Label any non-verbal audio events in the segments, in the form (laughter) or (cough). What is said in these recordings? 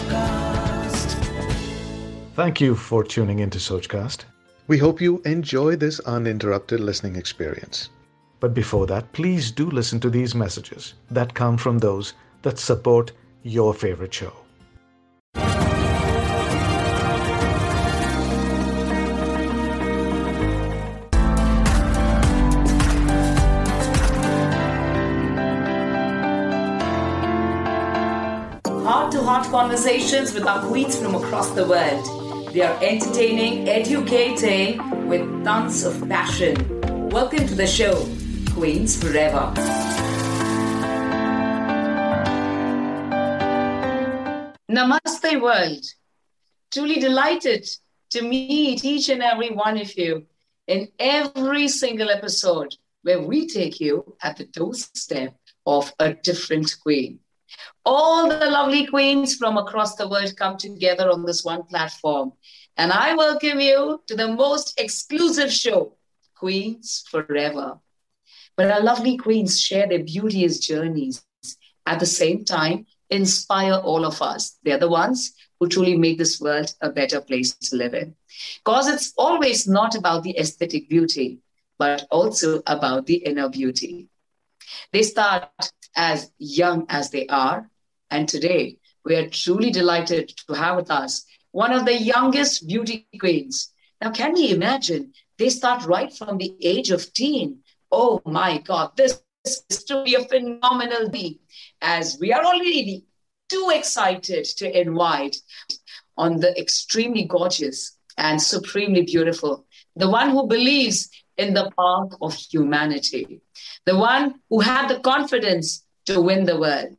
Sochcast. Thank you for tuning into Sochcast. We hope you enjoy this uninterrupted listening experience. But before that, please do listen to these messages that come from those that support your favorite show. Conversations with our queens from across the world. They are entertaining, educating with tons of passion. Welcome to the show, Queens Forever. Namaste, world. Truly delighted to meet each and every one of you in every single episode where we take you at the doorstep of a different queen. All the lovely queens from across the world come together on this one platform. And I welcome you to the most exclusive show, Queens Forever. But our lovely queens share their beauteous journeys. At the same time, inspire all of us. They're the ones who truly make this world a better place to live in. Because it's always not about the aesthetic beauty, but also about the inner beauty. They start as young as they are, and today we are truly delighted to have with us one of the youngest beauty queens. Now, can we imagine? They start right from the age of teen. Oh my God, this is to be a phenomenal day as we are already too excited to invite on the extremely gorgeous and supremely beautiful, the one who believes in the path of humanity, the one who had the confidence to win the world.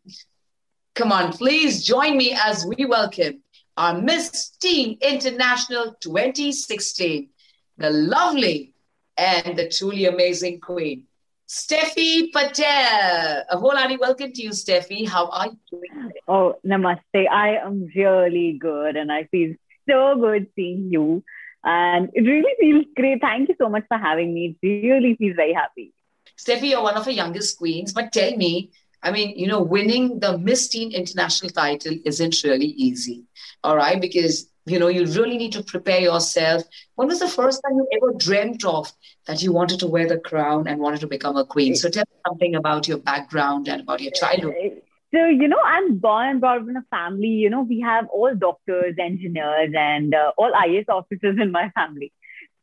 Come on, please join me as we welcome our Miss Teen International 2016, the lovely and the truly amazing queen, Steffi Patel. A whole welcome to you, Steffi. How are you doing? Oh, namaste. I am really good and I feel so good seeing you. And it really feels great. Thank you so much for having me. It really feels very happy. Steffi, you're one of our youngest queens, but tell me, I mean, you know, winning the Miss Teen International title isn't really easy, all right? Because, you know, you really need to prepare yourself. When was the first time you ever dreamt of that you wanted to wear the crown and wanted to become a queen? So tell me something about your background and about your childhood. So, you know, I'm born and brought up in a family, you know, we have all doctors, engineers, and uh, all IAS officers in my family.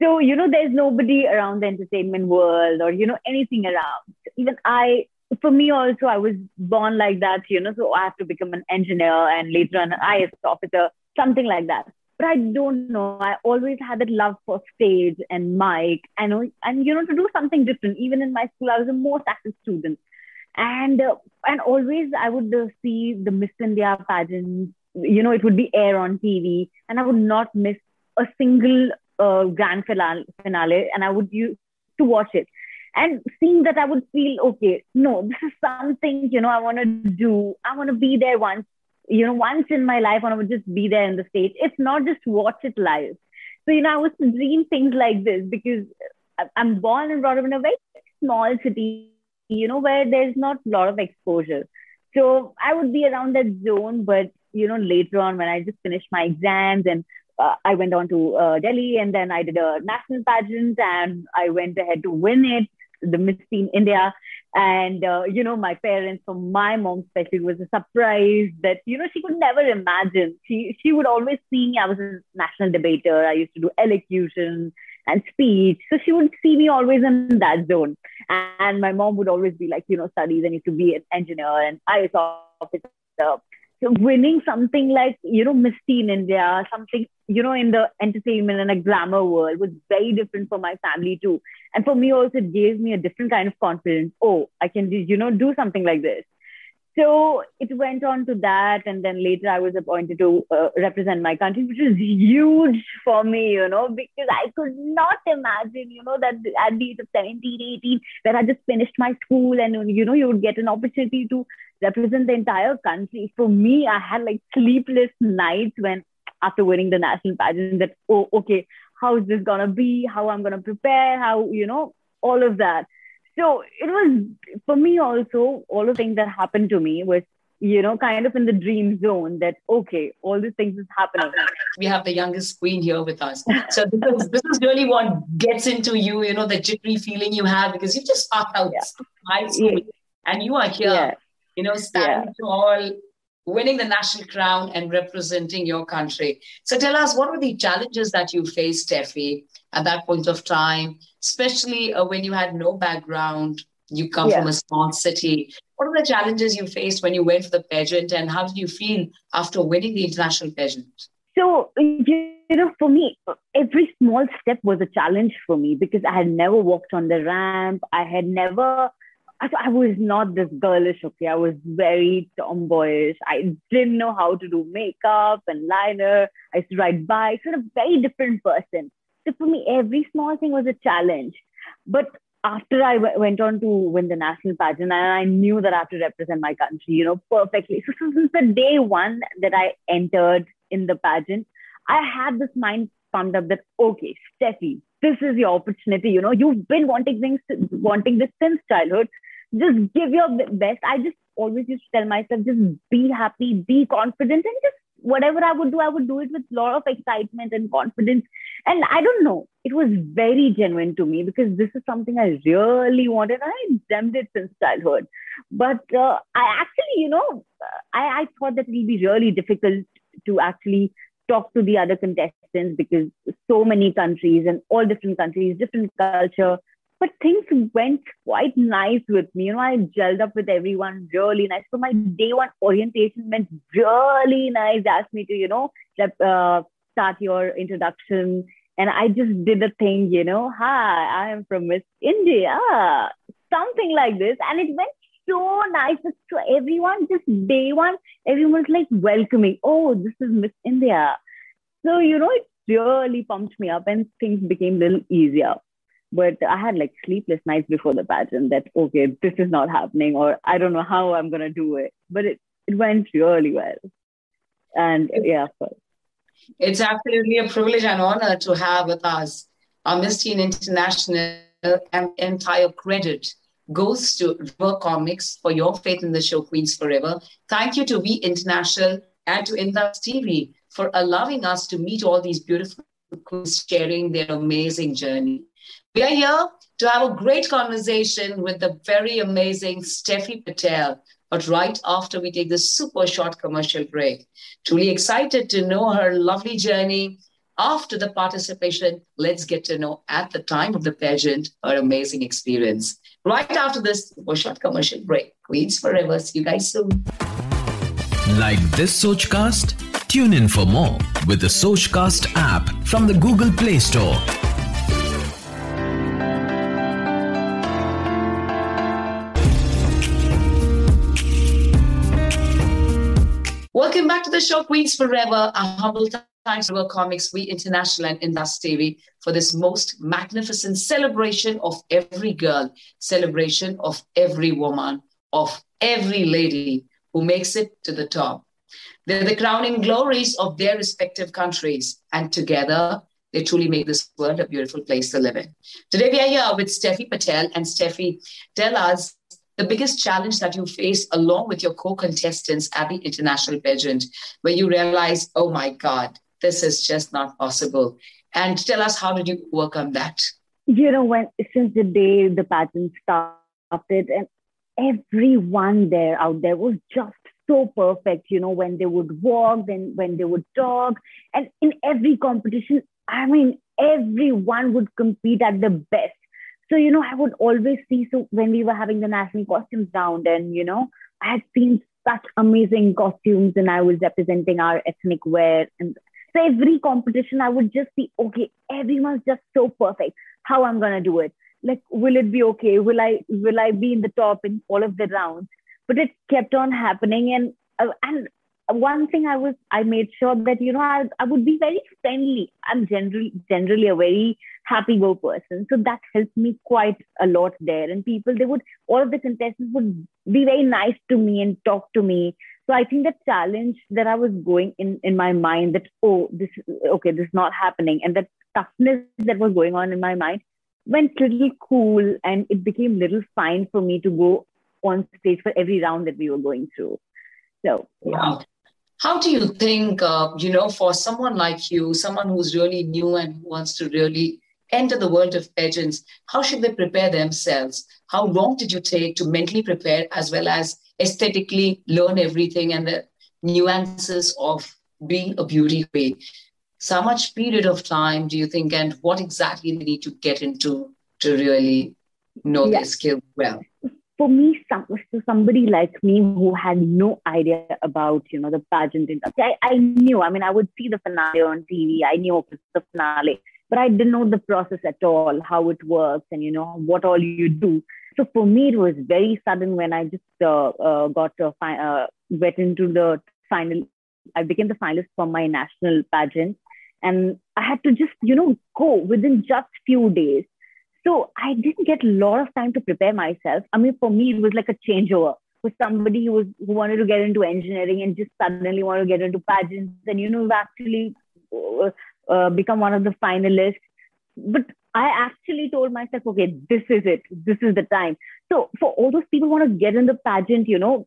So, you know, there's nobody around the entertainment world or, you know, anything around. Even I, for me also, I was born like that, you know, so I have to become an engineer and later on an IAS officer, something like that. But I don't know. I always had that love for stage and mic and, and, you know, to do something different. Even in my school, I was the most active student and uh, and always I would uh, see the Miss India pageant. You know, it would be air on TV, and I would not miss a single uh, grand finale, and I would use to watch it. And seeing that, I would feel okay. No, this is something you know I want to do. I want to be there once. You know, once in my life, I would just be there in the stage. It's not just watch it live. So you know, I was to dream things like this because I'm born and brought up in a very small city you know, where there's not a lot of exposure. So I would be around that zone, but you know, later on when I just finished my exams and uh, I went on to uh, Delhi and then I did a national pageant and I went ahead to win it, the Miss Teen India. And, uh, you know, my parents, from my mom especially, was a surprise that, you know, she could never imagine. She, she would always see me. I was a national debater. I used to do elocution and speech. So she would see me always in that zone. And my mom would always be like, you know, studies, I need to be an engineer and IAS officer. Winning something like, you know, Miss Teen India, something, you know, in the entertainment and a glamour world was very different for my family too. And for me also, it gave me a different kind of confidence. Oh, I can, you know, do something like this so it went on to that and then later i was appointed to uh, represent my country which was huge for me you know because i could not imagine you know that at the age of 17 18 that i just finished my school and you know you would get an opportunity to represent the entire country. For me i had like sleepless nights when after winning the national pageant that oh okay how is this gonna be? How i'm gonna prepare? How you know all of that so it was for me also all the things that happened to me was you know, kind of in the dream zone that, okay, all these things is happening. We have the youngest queen here with us. So this is, this is really what gets into you, you know, the jittery feeling you have because you just found out yeah. high school yeah. and you are here, yeah. you know, standing tall, winning the national crown and representing your country. So tell us, what were the challenges that you faced, Steffi, at that point of time, especially uh, when you had no background, you come from a small city. What are the challenges you faced when you went for the pageant, and how did you feel after winning the international pageant? So, you know, for me, every small step was a challenge for me because I had never walked on the ramp. I had never, I, I was not this girlish, okay? I was very tomboyish. I didn't know how to do makeup and liner. I used to ride bikes, sort of very different person. So for me, every small thing was a challenge. But after I w- went on to win the national pageant, and I knew that I have to represent my country, you know, perfectly. So, since the day one that I entered in the pageant, I had this mind pumped up that okay, Steffi, this is your opportunity. You know, you've been wanting things, wanting this since childhood. Just give your best. I just always used to tell myself, just be happy, be confident, and just whatever I would do, I would do it with a lot of excitement and confidence. And I don't know, it was very genuine to me because this is something I really wanted. I dreamed it since childhood. But uh, I actually, you know, I, I thought that it will be really difficult to actually talk to the other contestants because so many countries and all different countries, different culture, but things went quite nice with me. You know, I gelled up with everyone really nice. So my day one orientation went really nice. They asked me to, you know, uh, start your introduction. And I just did the thing, you know, hi, I am from Miss India, something like this. And it went so nice to everyone. Just day one, everyone was like welcoming. Oh, this is Miss India. So, you know, it really pumped me up and things became a little easier but I had like sleepless nights before the pageant that, okay, this is not happening, or I don't know how I'm going to do it. But it, it went really well. And yeah, of course. It's absolutely a privilege and honor to have with us our Miss Teen International and entire credit goes to River Comics for your faith in the show Queens Forever. Thank you to We International and to Indus TV for allowing us to meet all these beautiful queens sharing their amazing journey. We are here to have a great conversation with the very amazing Steffi Patel, but right after we take this super short commercial break. Truly excited to know her lovely journey. After the participation, let's get to know at the time of the pageant her amazing experience. Right after this super short commercial break. Queens Forever. See you guys soon. Like this Sochcast? Tune in for more with the Sochcast app from the Google Play Store. Welcome back to the show, Queens Forever, a humble thanks to our comics, We International and Indus TV for this most magnificent celebration of every girl, celebration of every woman, of every lady who makes it to the top. They're the crowning glories of their respective countries, and together they truly make this world a beautiful place to live in. Today we are here with Steffi Patel, and Steffi, tell us the biggest challenge that you face along with your co-contestants at the international pageant where you realize oh my god this is just not possible. And tell us how did you on that? You know when since the day the pageant started and everyone there out there was just so perfect you know when they would walk then when they would talk. And in every competition i mean everyone would compete at the best so, you know, I would always see, so when we were having the national costumes round, and, you know, I had seen such amazing costumes and I was representing our ethnic wear. And so every competition, I would just see, okay, everyone's just so perfect. How I'm going to do it. Like, will it be okay? Will I, will I be in the top in all of the rounds? But it kept on happening. And, uh, and one thing I was I made sure that you know I, I would be very friendly. I'm generally generally a very happy go person, so that helped me quite a lot there. And people they would all of the contestants would be very nice to me and talk to me. So I think the challenge that I was going in in my mind that oh this okay this is not happening and that toughness that was going on in my mind went little cool and it became little fine for me to go on stage for every round that we were going through So, yeah. Wow. How do you think, uh, you know, for someone like you, someone who's really new and wants to really enter the world of pageants, how should they prepare themselves? How long did you take to mentally prepare as well as aesthetically learn everything and the nuances of being a beauty queen? So how much period of time do you think and what exactly they need to get into to really know yeah. their skill well? For me, some, so somebody like me who had no idea about, you know, the pageant industry, I, I knew, I mean, I would see the finale on TV. I knew it was the finale but I didn't know the process at all, how it works, and you know what all you do. So for me, it was very sudden when I just uh, uh, got to uh, went into the final. I became the finalist for my national pageant, and I had to just you know go within just few days. So I didn't get a lot of time to prepare myself. I mean, for me, it was like a changeover for somebody who was who wanted to get into engineering and just suddenly wanted to get into pageants, and you know, actually uh, uh, become one of the finalists. But I actually told myself, okay, this is it. This is the time. So for all those people who want to get in the pageant, you know,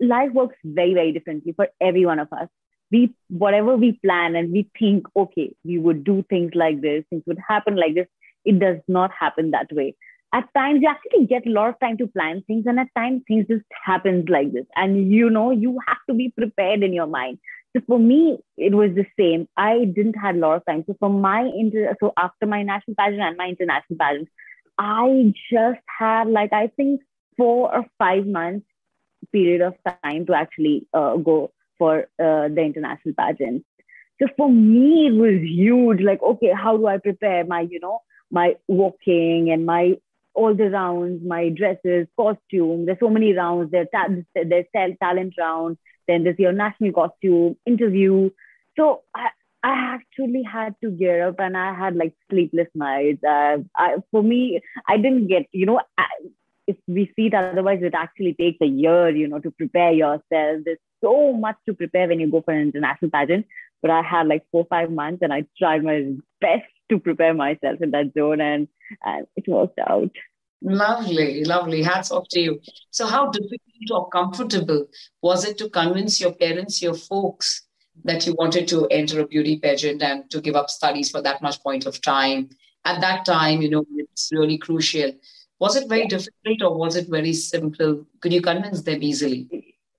life works very, very differently for every one of us. We, whatever we plan and we think, okay, we would do things like this, things would happen like this. It does not happen that way. At times, you actually get a lot of time to plan things, and at times, things just happens like this. And you know, you have to be prepared in your mind. So for me, it was the same. I didn't have a lot of time. So for my inter, so after my national pageant and my international pageant, I just had like I think four or five months period of time to actually uh, go for uh, the international pageant. So for me, it was huge. Like, okay, how do I prepare my, you know, my walking and my all the rounds, my dresses, costume. There's so many rounds. There's, ta- there's talent round. Then there's your national costume interview. So I, I actually had to gear up and I had like sleepless nights. Uh, I, for me, I didn't get, you know, I, if we see it otherwise, it actually takes a year, you know, to prepare yourself. There's so much to prepare when you go for an international pageant. But I had like four, five months and I tried my best to prepare myself in that zone and, and it worked out. Lovely, lovely. Hats off to you. So, how difficult or comfortable was it to convince your parents, your folks, that you wanted to enter a beauty pageant and to give up studies for that much point of time? At that time, you know, it's really crucial. Was it very difficult or was it very simple? Could you convince them easily?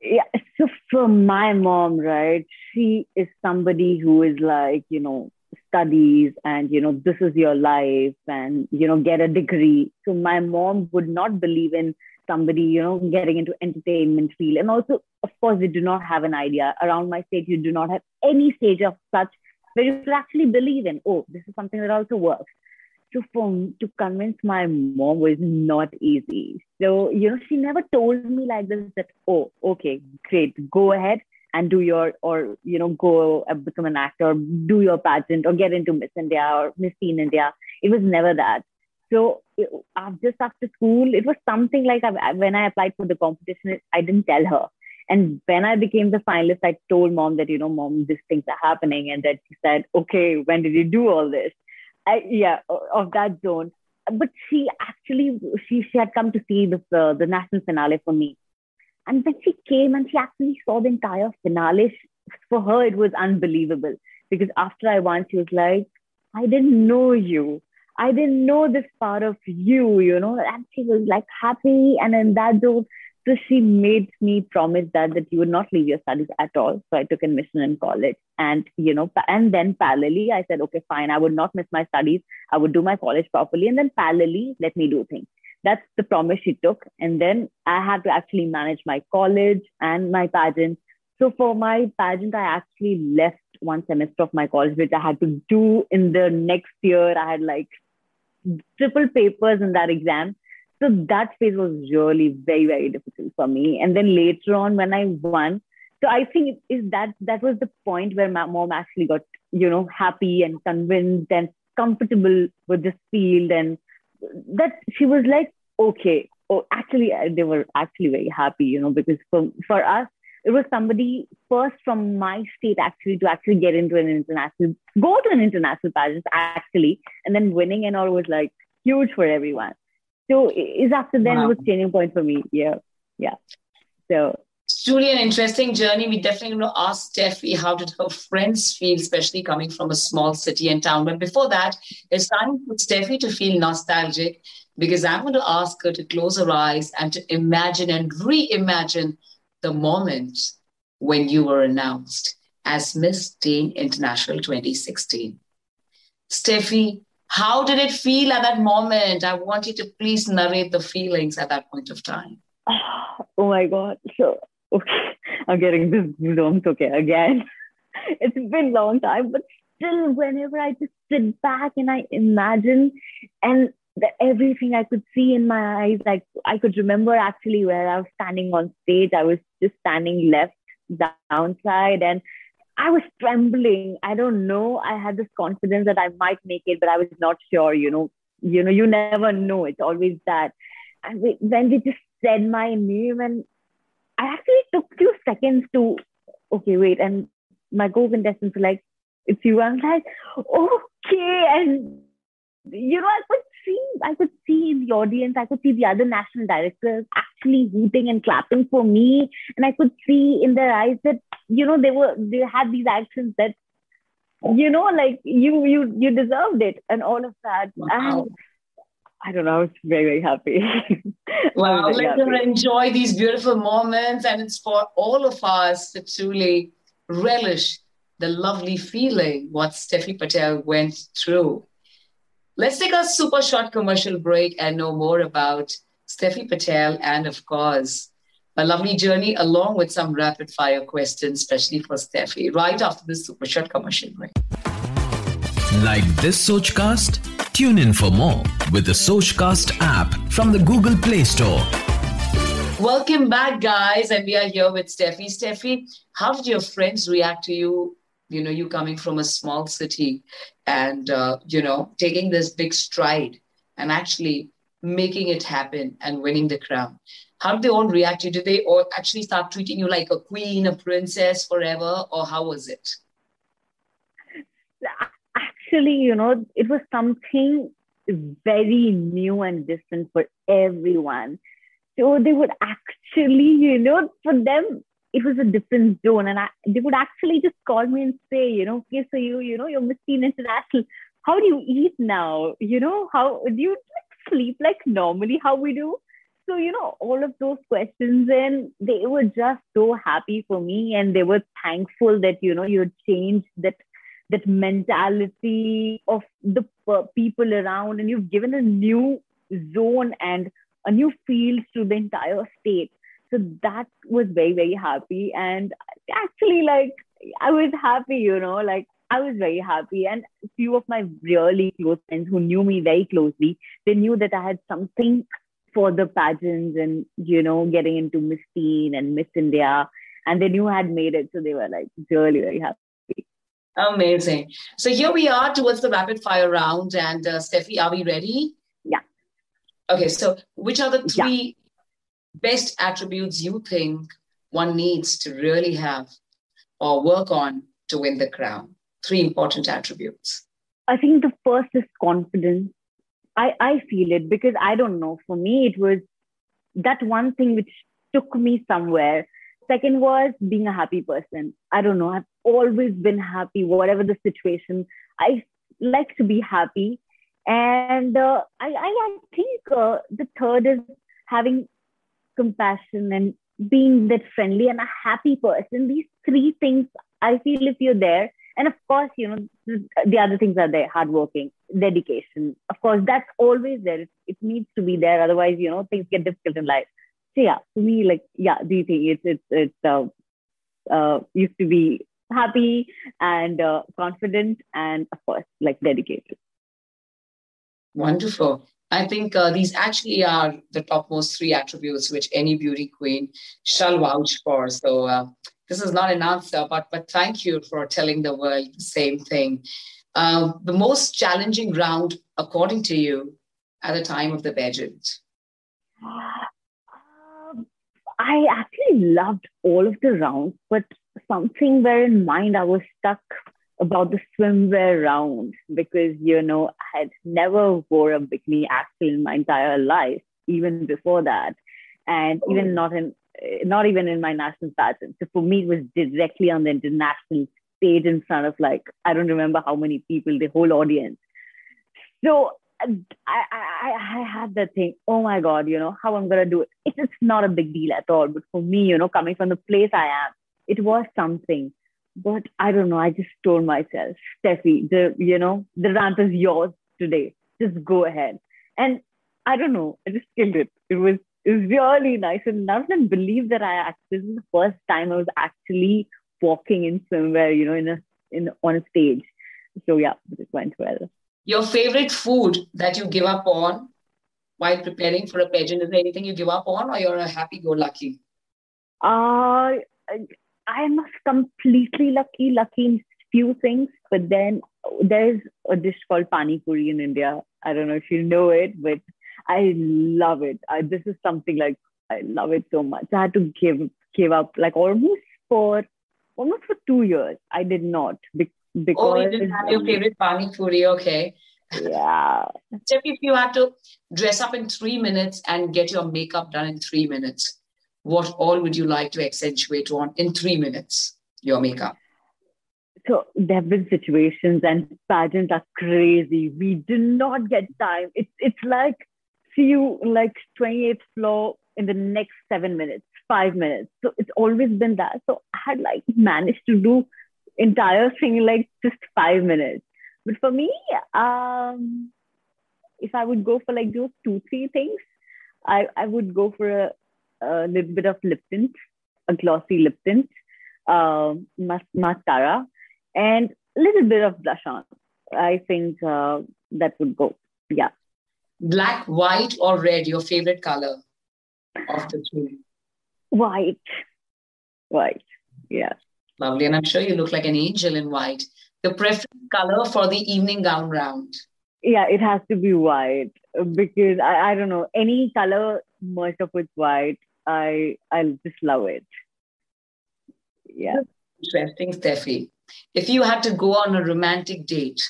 Yeah. So, for my mom, right, she is somebody who is like, you know, studies and you know this is your life and you know get a degree. So my mom would not believe in somebody you know getting into entertainment field. And also of course they do not have an idea. Around my state you do not have any stage of such where you could actually believe in oh this is something that also works. So for to convince my mom was not easy. So you know she never told me like this that oh okay great go ahead and do your or you know go become an actor do your pageant or get into miss india or miss teen india. It was never that. So it, just after school it was something like I, when i applied for the competition i didn't tell her. And when i became the finalist i told mom that you know mom these things are happening and that she said okay when did you do all this? I, yeah of that zone. But she actually she, she had come to see the, uh, the national finale for me and when she came and she actually saw the entire finale, for her it was unbelievable because after I won, she was like, I didn't know you. I didn't know this part of you, you know, and she was like happy. And in that zone, so she made me promise that that you would not leave your studies at all. So I took admission in college, and you know, and then parallelly, I said, okay, fine, I would not miss my studies. I would do my college properly, and then parallelly, let me do things that's the promise she took. And then I had to actually manage my college and my pageant. So for my pageant, I actually left one semester of my college, which I had to do in the next year. I had like triple papers in that exam. So that phase was really very, very difficult for me. And then later on, when I won, so I think is that that was the point where my mom actually got, you know, happy and convinced and comfortable with this field and that she was like, okay. Oh, actually, uh, they were actually very happy, you know, because for, for us, it was somebody first from my state actually to actually get into an international, go to an international pageant actually, and then winning and all was like huge for everyone. So is after then wow. it was changing point for me. Yeah, yeah. So truly an interesting journey. We definitely going to ask Steffi how did her friends feel, especially coming from a small city and town. But before that, it's time for Steffi to feel nostalgic because I'm going to ask her to close her eyes and to imagine and reimagine the moment when you were announced as Miss Teen International 2016. Steffi, how did it feel at that moment? I want you to please narrate the feelings at that point of time. (sighs) Oh my God. So, okay, (laughs) I'm getting this goosebumps. Okay, again. (laughs) It's been a long time, but still, whenever I just sit back and I imagine and the, everything I could see in my eyes, like I could remember actually where I was standing on stage. I was just standing left downside and I was trembling. I don't know. I had this confidence that I might make it, but I was not sure. You know, you know, you never know. It's always that. And we, when they just said my name, and I actually took a few seconds to, okay, wait. And my co-contestants were like, "It's you." I'm like, okay, and you know, I could see, I could see in the audience, I could see the other national directors actually hooting and clapping for me, and I could see in their eyes that you know they were they had these actions that you know like you you you deserved it and all of that wow. and I don't know. I was very, very happy. (laughs) wow, let's enjoy these beautiful moments. And it's for all of us to truly relish the lovely feeling what Steffi Patel went through. Let's take a super short commercial break and know more about Steffi Patel and, of course, a lovely journey along with some rapid fire questions, especially for Steffi, right after this super short commercial break. Like this Sochcast? Tune in for more with the Sochcast app from the Google Play Store. Welcome back, guys, and we are here with Steffi. Steffi, how did your friends react to you? You know, you coming from a small city and, uh, you know, taking this big stride and actually making it happen and winning the crown. How did they all react to you? Did they all actually start treating you like a queen, a princess forever, or how was it? Actually, you know, it was something very new and different for everyone. So they would actually, you know, for them, it was a different zone. And I, they would actually just call me and say, you know, okay, so you, you know, you're Miss Teen International. How do you eat now? You know, how do you sleep like normally how we do? So, you know, all of those questions, and they were just so happy for me. And they were thankful that, you know, you changed that that mentality of the people around and you've given a new zone and a new field to the entire state so that was very very happy and actually like i was happy you know like I was very happy. And a few of my really close friends who knew me very closely, they knew that I had something for the pageants and, you know, getting into Miss Teen and Miss India. And they knew I had made it. So they were like really, very happy. Amazing. So here we are towards the rapid fire round. And uh, Steffi, are we ready? Yeah. Okay. So which are the three yeah. best attributes you think one needs to really have or work on to win the crown? three important attributes? I think the first is confidence. I, I feel it because I don't know. For me, it was that one thing which took me somewhere. Second was being a happy person. I don't know. I've always been happy, whatever the situation. I like to be happy. And uh, I, I, think uh, the third is having compassion and being that friendly and a happy person. These three things, I feel if you're there, and of course, you know, the other things are there hardworking, dedication. Of course, that's always there. It, it needs to be there. Otherwise, you know, things get difficult in life. So, yeah, for me, like, yeah, do you think it's, it's, it's, uh, uh, used to be happy and uh, confident and, of course, like dedicated. Wonderful. I think uh, these actually are the topmost three attributes which any beauty queen shall vouch for. So, uh, this is not an answer, but but thank you for telling the world the same thing. Um, the most challenging round, according to you, at the time of the pageant? Um, I actually loved all of the rounds, but something were in mind I was stuck about the swimwear round because you know I had never wore a bikini actually in my entire life, even before that, and oh. even not in not even in my national pageant. So for me, it was directly on the international stage in front of like, I don't remember how many people, the whole audience. So I, I, I had that thing, oh my God, you know, how I'm going to do it. It's, it's not a big deal at all. But for me, you know, coming from the place I am, it was something. But I don't know, I just told myself, Steffi, the, you know, the rant is yours today. Just go ahead. And I don't know, I just killed it. It was, it was really nice. And none of them believe that I actually, this is the first time I was actually walking in somewhere, you know, in a, in, on a stage. So yeah, it went well. Your favorite food that you give up on while preparing for a pageant? Is there anything you give up on, or you're a happy-go-lucky? Uh, I'm completely lucky, lucky in few things, but then there's a dish called pani puri in India. I don't know if you know it, but I love it. I, this is something like I love it so much. I had to give give up like almost for almost for two years. I did not because oh, you didn't have your favorite pani puri. Okay. Yeah. (laughs) So if you had to dress up in three minutes and get your makeup done in three minutes, what all would you like to accentuate on in three minutes? Your makeup. So there have been situations and pageants are crazy. We do not get time. It's it's like see you like 28th floor in the next seven minutes, five minutes. So it's always been that. So I had like managed to do entire thing like just five minutes. But for me, um, if I would go for like those two, three things, I, I would go for a, a little bit of lip tint, a glossy lip tint, uh, mascara, and a little bit of blush on. I think uh, that would go. Yeah. Black, white, or red, your favorite color of the three? White. White. Yeah. Lovely. And I'm sure you look like an angel in white. The preferred color for the evening gown round? Yeah, it has to be white because I, I don't know, any color merged up with white, I I just love it. Yeah. Interesting, Steffi. If you had to go on a romantic date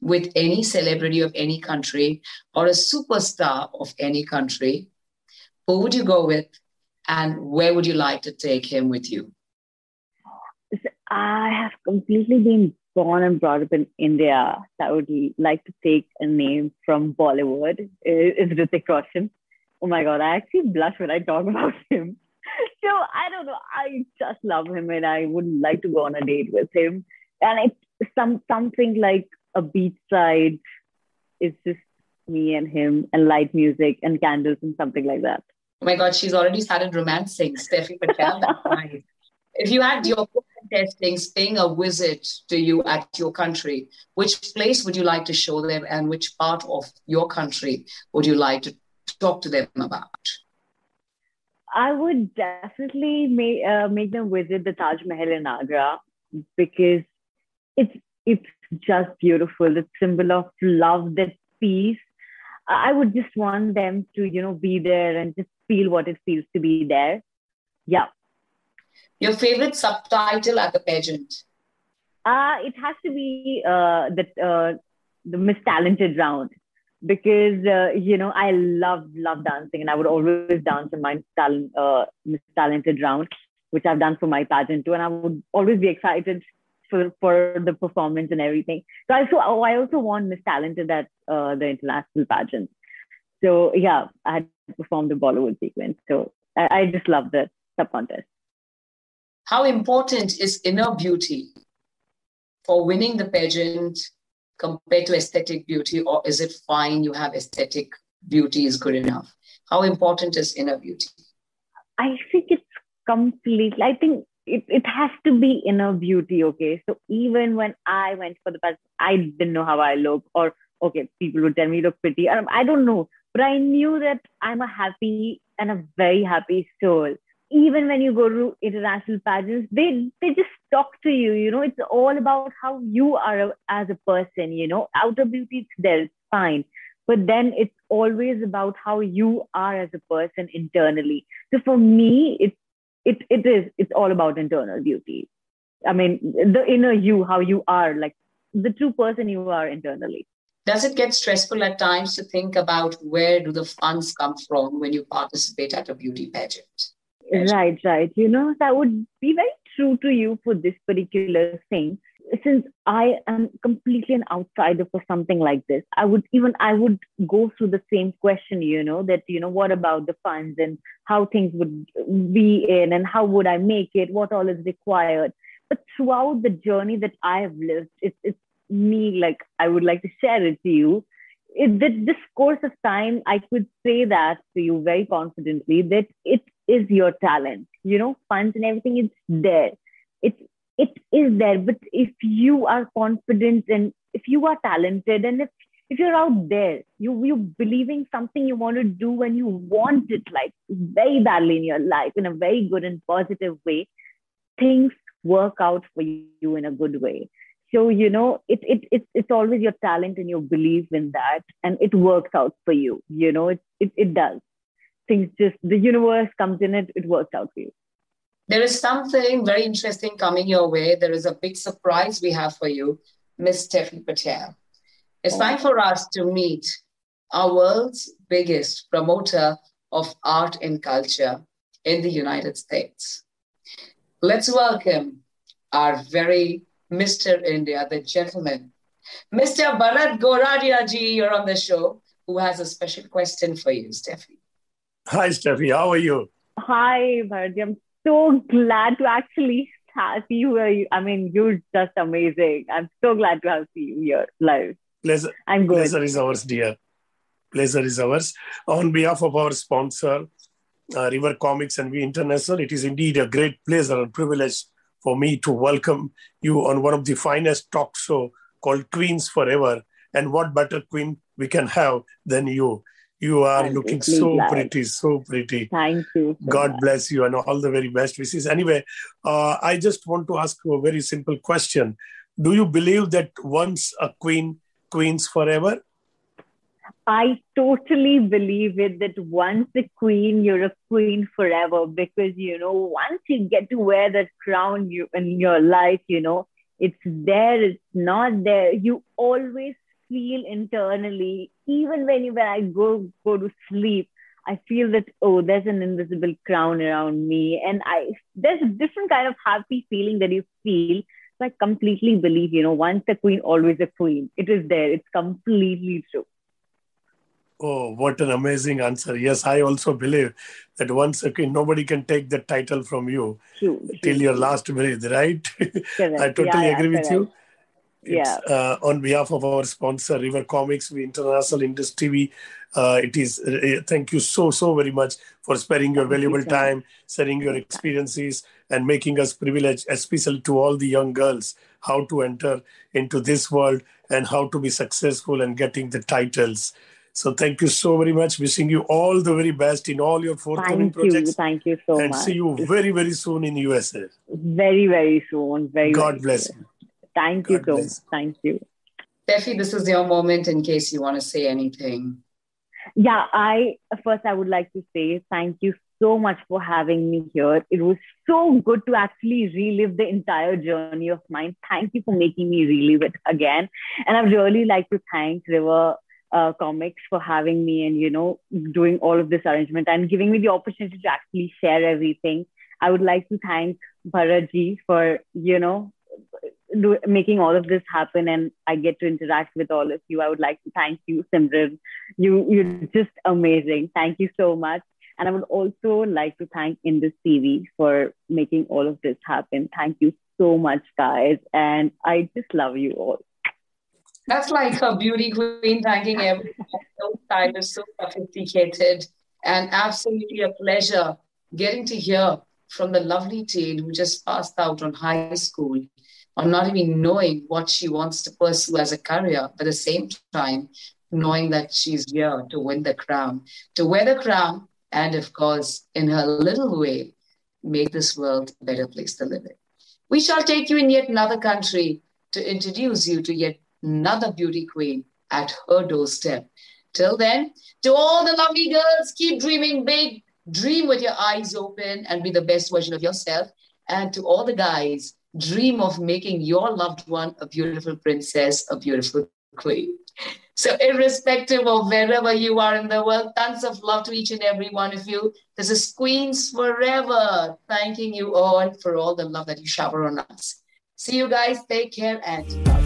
with any celebrity of any country or a superstar of any country, who would you go with and where would you like to take him with you? I have completely been born and brought up in India. So I would like to take a name from Bollywood. Is Hrithik Roshan. Oh my God, I actually blush when I talk (laughs) about him. So I don't know. I just love him, and I would like to go on a date with him. And it's some something like a beachside. It's just me and him, and light music and candles and something like that. Oh my God, she's already started romancing Steffi Patel. (laughs) nice. If you had your testing paying a visit to you at your country, which place would you like to show them and which part of your country would you like to talk to them about? I would definitely make, uh, make them visit the Taj Mahal in Agra because it's it's just beautiful. The symbol of love, that peace. I would just want them to, you know, be there and just feel what it feels to be there. Yeah, your favorite subtitle at the pageant? Uh, it has to be uh, the, uh, the Miss Talented round because, uh, you know, I love, love dancing and I would always dance in my talent, uh, talented round, which I've done for my pageant too. And I would always be excited for, for the performance and everything. So I also, oh, I also want Miss Talented at uh, the international pageant. So yeah, I had performed the Bollywood sequence. So I, I just love the sub contest. How important is inner beauty for winning the pageant compared to aesthetic beauty, or is it fine you have aesthetic beauty is good enough? How important is inner beauty? I think it's completely, I think it, it has to be inner beauty, okay? So even when I went for the pageant, I didn't know how I look, or okay, people would tell me look pretty. I don't know, but I knew that I'm a happy and a very happy soul even when you go to international pageants, they they just talk to you. You know, it's all about how you are as a person. You know, outer beauty is there, it's fine, but then it's always about how you are as a person internally. So for me, it's it it is it's all about internal beauty. I mean, the inner you, how you are, like the true person you are internally. Does it get stressful at times to think about where do the funds come from when you participate at a beauty pageant? Right, right. You know, I would be very true to you for this particular thing. Since I am completely an outsider for something like this, I would even I would go through the same question, you know, that you know, what about the funds and how things would be in and how would I make it, what all is required. But throughout the journey that I have lived, it's it's me like I would like to share it to you it, this course of time, I could say that to you very confidently that it is your talent. You know, funds and everything is there. It's it is there. But if you are confident and if you are talented and if if you're out there, you you believing something you want to do and you want it like very badly in your life in a very good and positive way, things work out for you in a good way so you know it, it it it's always your talent and your belief in that and it works out for you you know it it, it does things just the universe comes in it it works out for you there is something very interesting coming your way there is a big surprise we have for you miss steffi patel it's oh. time for us to meet our world's biggest promoter of art and culture in the united states let's welcome our very Mr. India, the gentleman. Mr. Bharat Goradia ji, you're on the show, who has a special question for you, Steffi. Hi, Steffi. How are you? Hi, Bharat. I'm so glad to actually see you. I mean, you're just amazing. I'm so glad to have you here live. Pleasure. I'm good. Pleasure is ours, dear. Pleasure is ours. On behalf of our sponsor, uh, River Comics and We International, it is indeed a great pleasure and privilege for me to welcome you on one of the finest talk show called Queens Forever. And what better queen we can have than you? You are I'm looking so glad. pretty, so pretty. Thank you. So God much. bless you and all the very best wishes. Anyway, uh, I just want to ask you a very simple question. Do you believe that once a queen, queens forever? I totally believe it that once a queen, you're a queen forever because, you know, once you get to wear that crown you, in your life, you know, it's there, it's not there. You always feel internally, even when you, when I go, go to sleep, I feel that, oh, there's an invisible crown around me. And I, there's a different kind of happy feeling that you feel. So I completely believe, you know, once a queen, always a queen. It is there. It's completely true. Oh, what an amazing answer. Yes, I also believe that once again, nobody can take the title from you true, till true. your last breath, right? (laughs) I totally yeah, agree yeah, with you. Yeah. Uh, on behalf of our sponsor, River Comics, we International Indus TV, uh, it is, uh, thank you so, so very much for sparing your valuable time, sharing your experiences, and making us privileged, especially to all the young girls, how to enter into this world and how to be successful and getting the titles. So thank you so very much. Wishing you all the very best in all your forthcoming thank projects. You, thank you so and much. And see you very, very soon in USA. Very, very soon. Very God very bless soon. you. Thank you so much. Thank you. Steffi, this is your moment in case you want to say anything. Yeah, I first I would like to say thank you so much for having me here. It was so good to actually relive the entire journey of mine. Thank you for making me relive it again. And I'd really like to thank River uh, comics for having me and you know doing all of this arrangement and giving me the opportunity to actually share everything i would like to thank bharatji for you know do, making all of this happen and i get to interact with all of you i would like to thank you simran. You you're just amazing. Thank you so much. And i would also like to thank indus tv for making all of this happen. Thank you so much guys. And i just love you all. That's like a beauty queen thanking everyone. So so sophisticated, and absolutely a pleasure getting to hear from the lovely teen who just passed out on high school or not even knowing what she wants to pursue as a career, but at the same time, knowing that she's here to win the crown, to wear the crown, and of course, in her little way, make this world a better place to live in. We shall take you in yet another country to introduce you to yet another beauty queen at her doorstep. Till then, to all the lovely girls, keep dreaming big, dream with your eyes open, and be the best version of yourself. And to all the guys, dream of making your loved one a beautiful princess, a beautiful queen. So, irrespective of wherever you are in the world, tons of love to each and every one of you. This is Queens Forever, thanking you all for all the love that you shower on us. See you guys. Take care and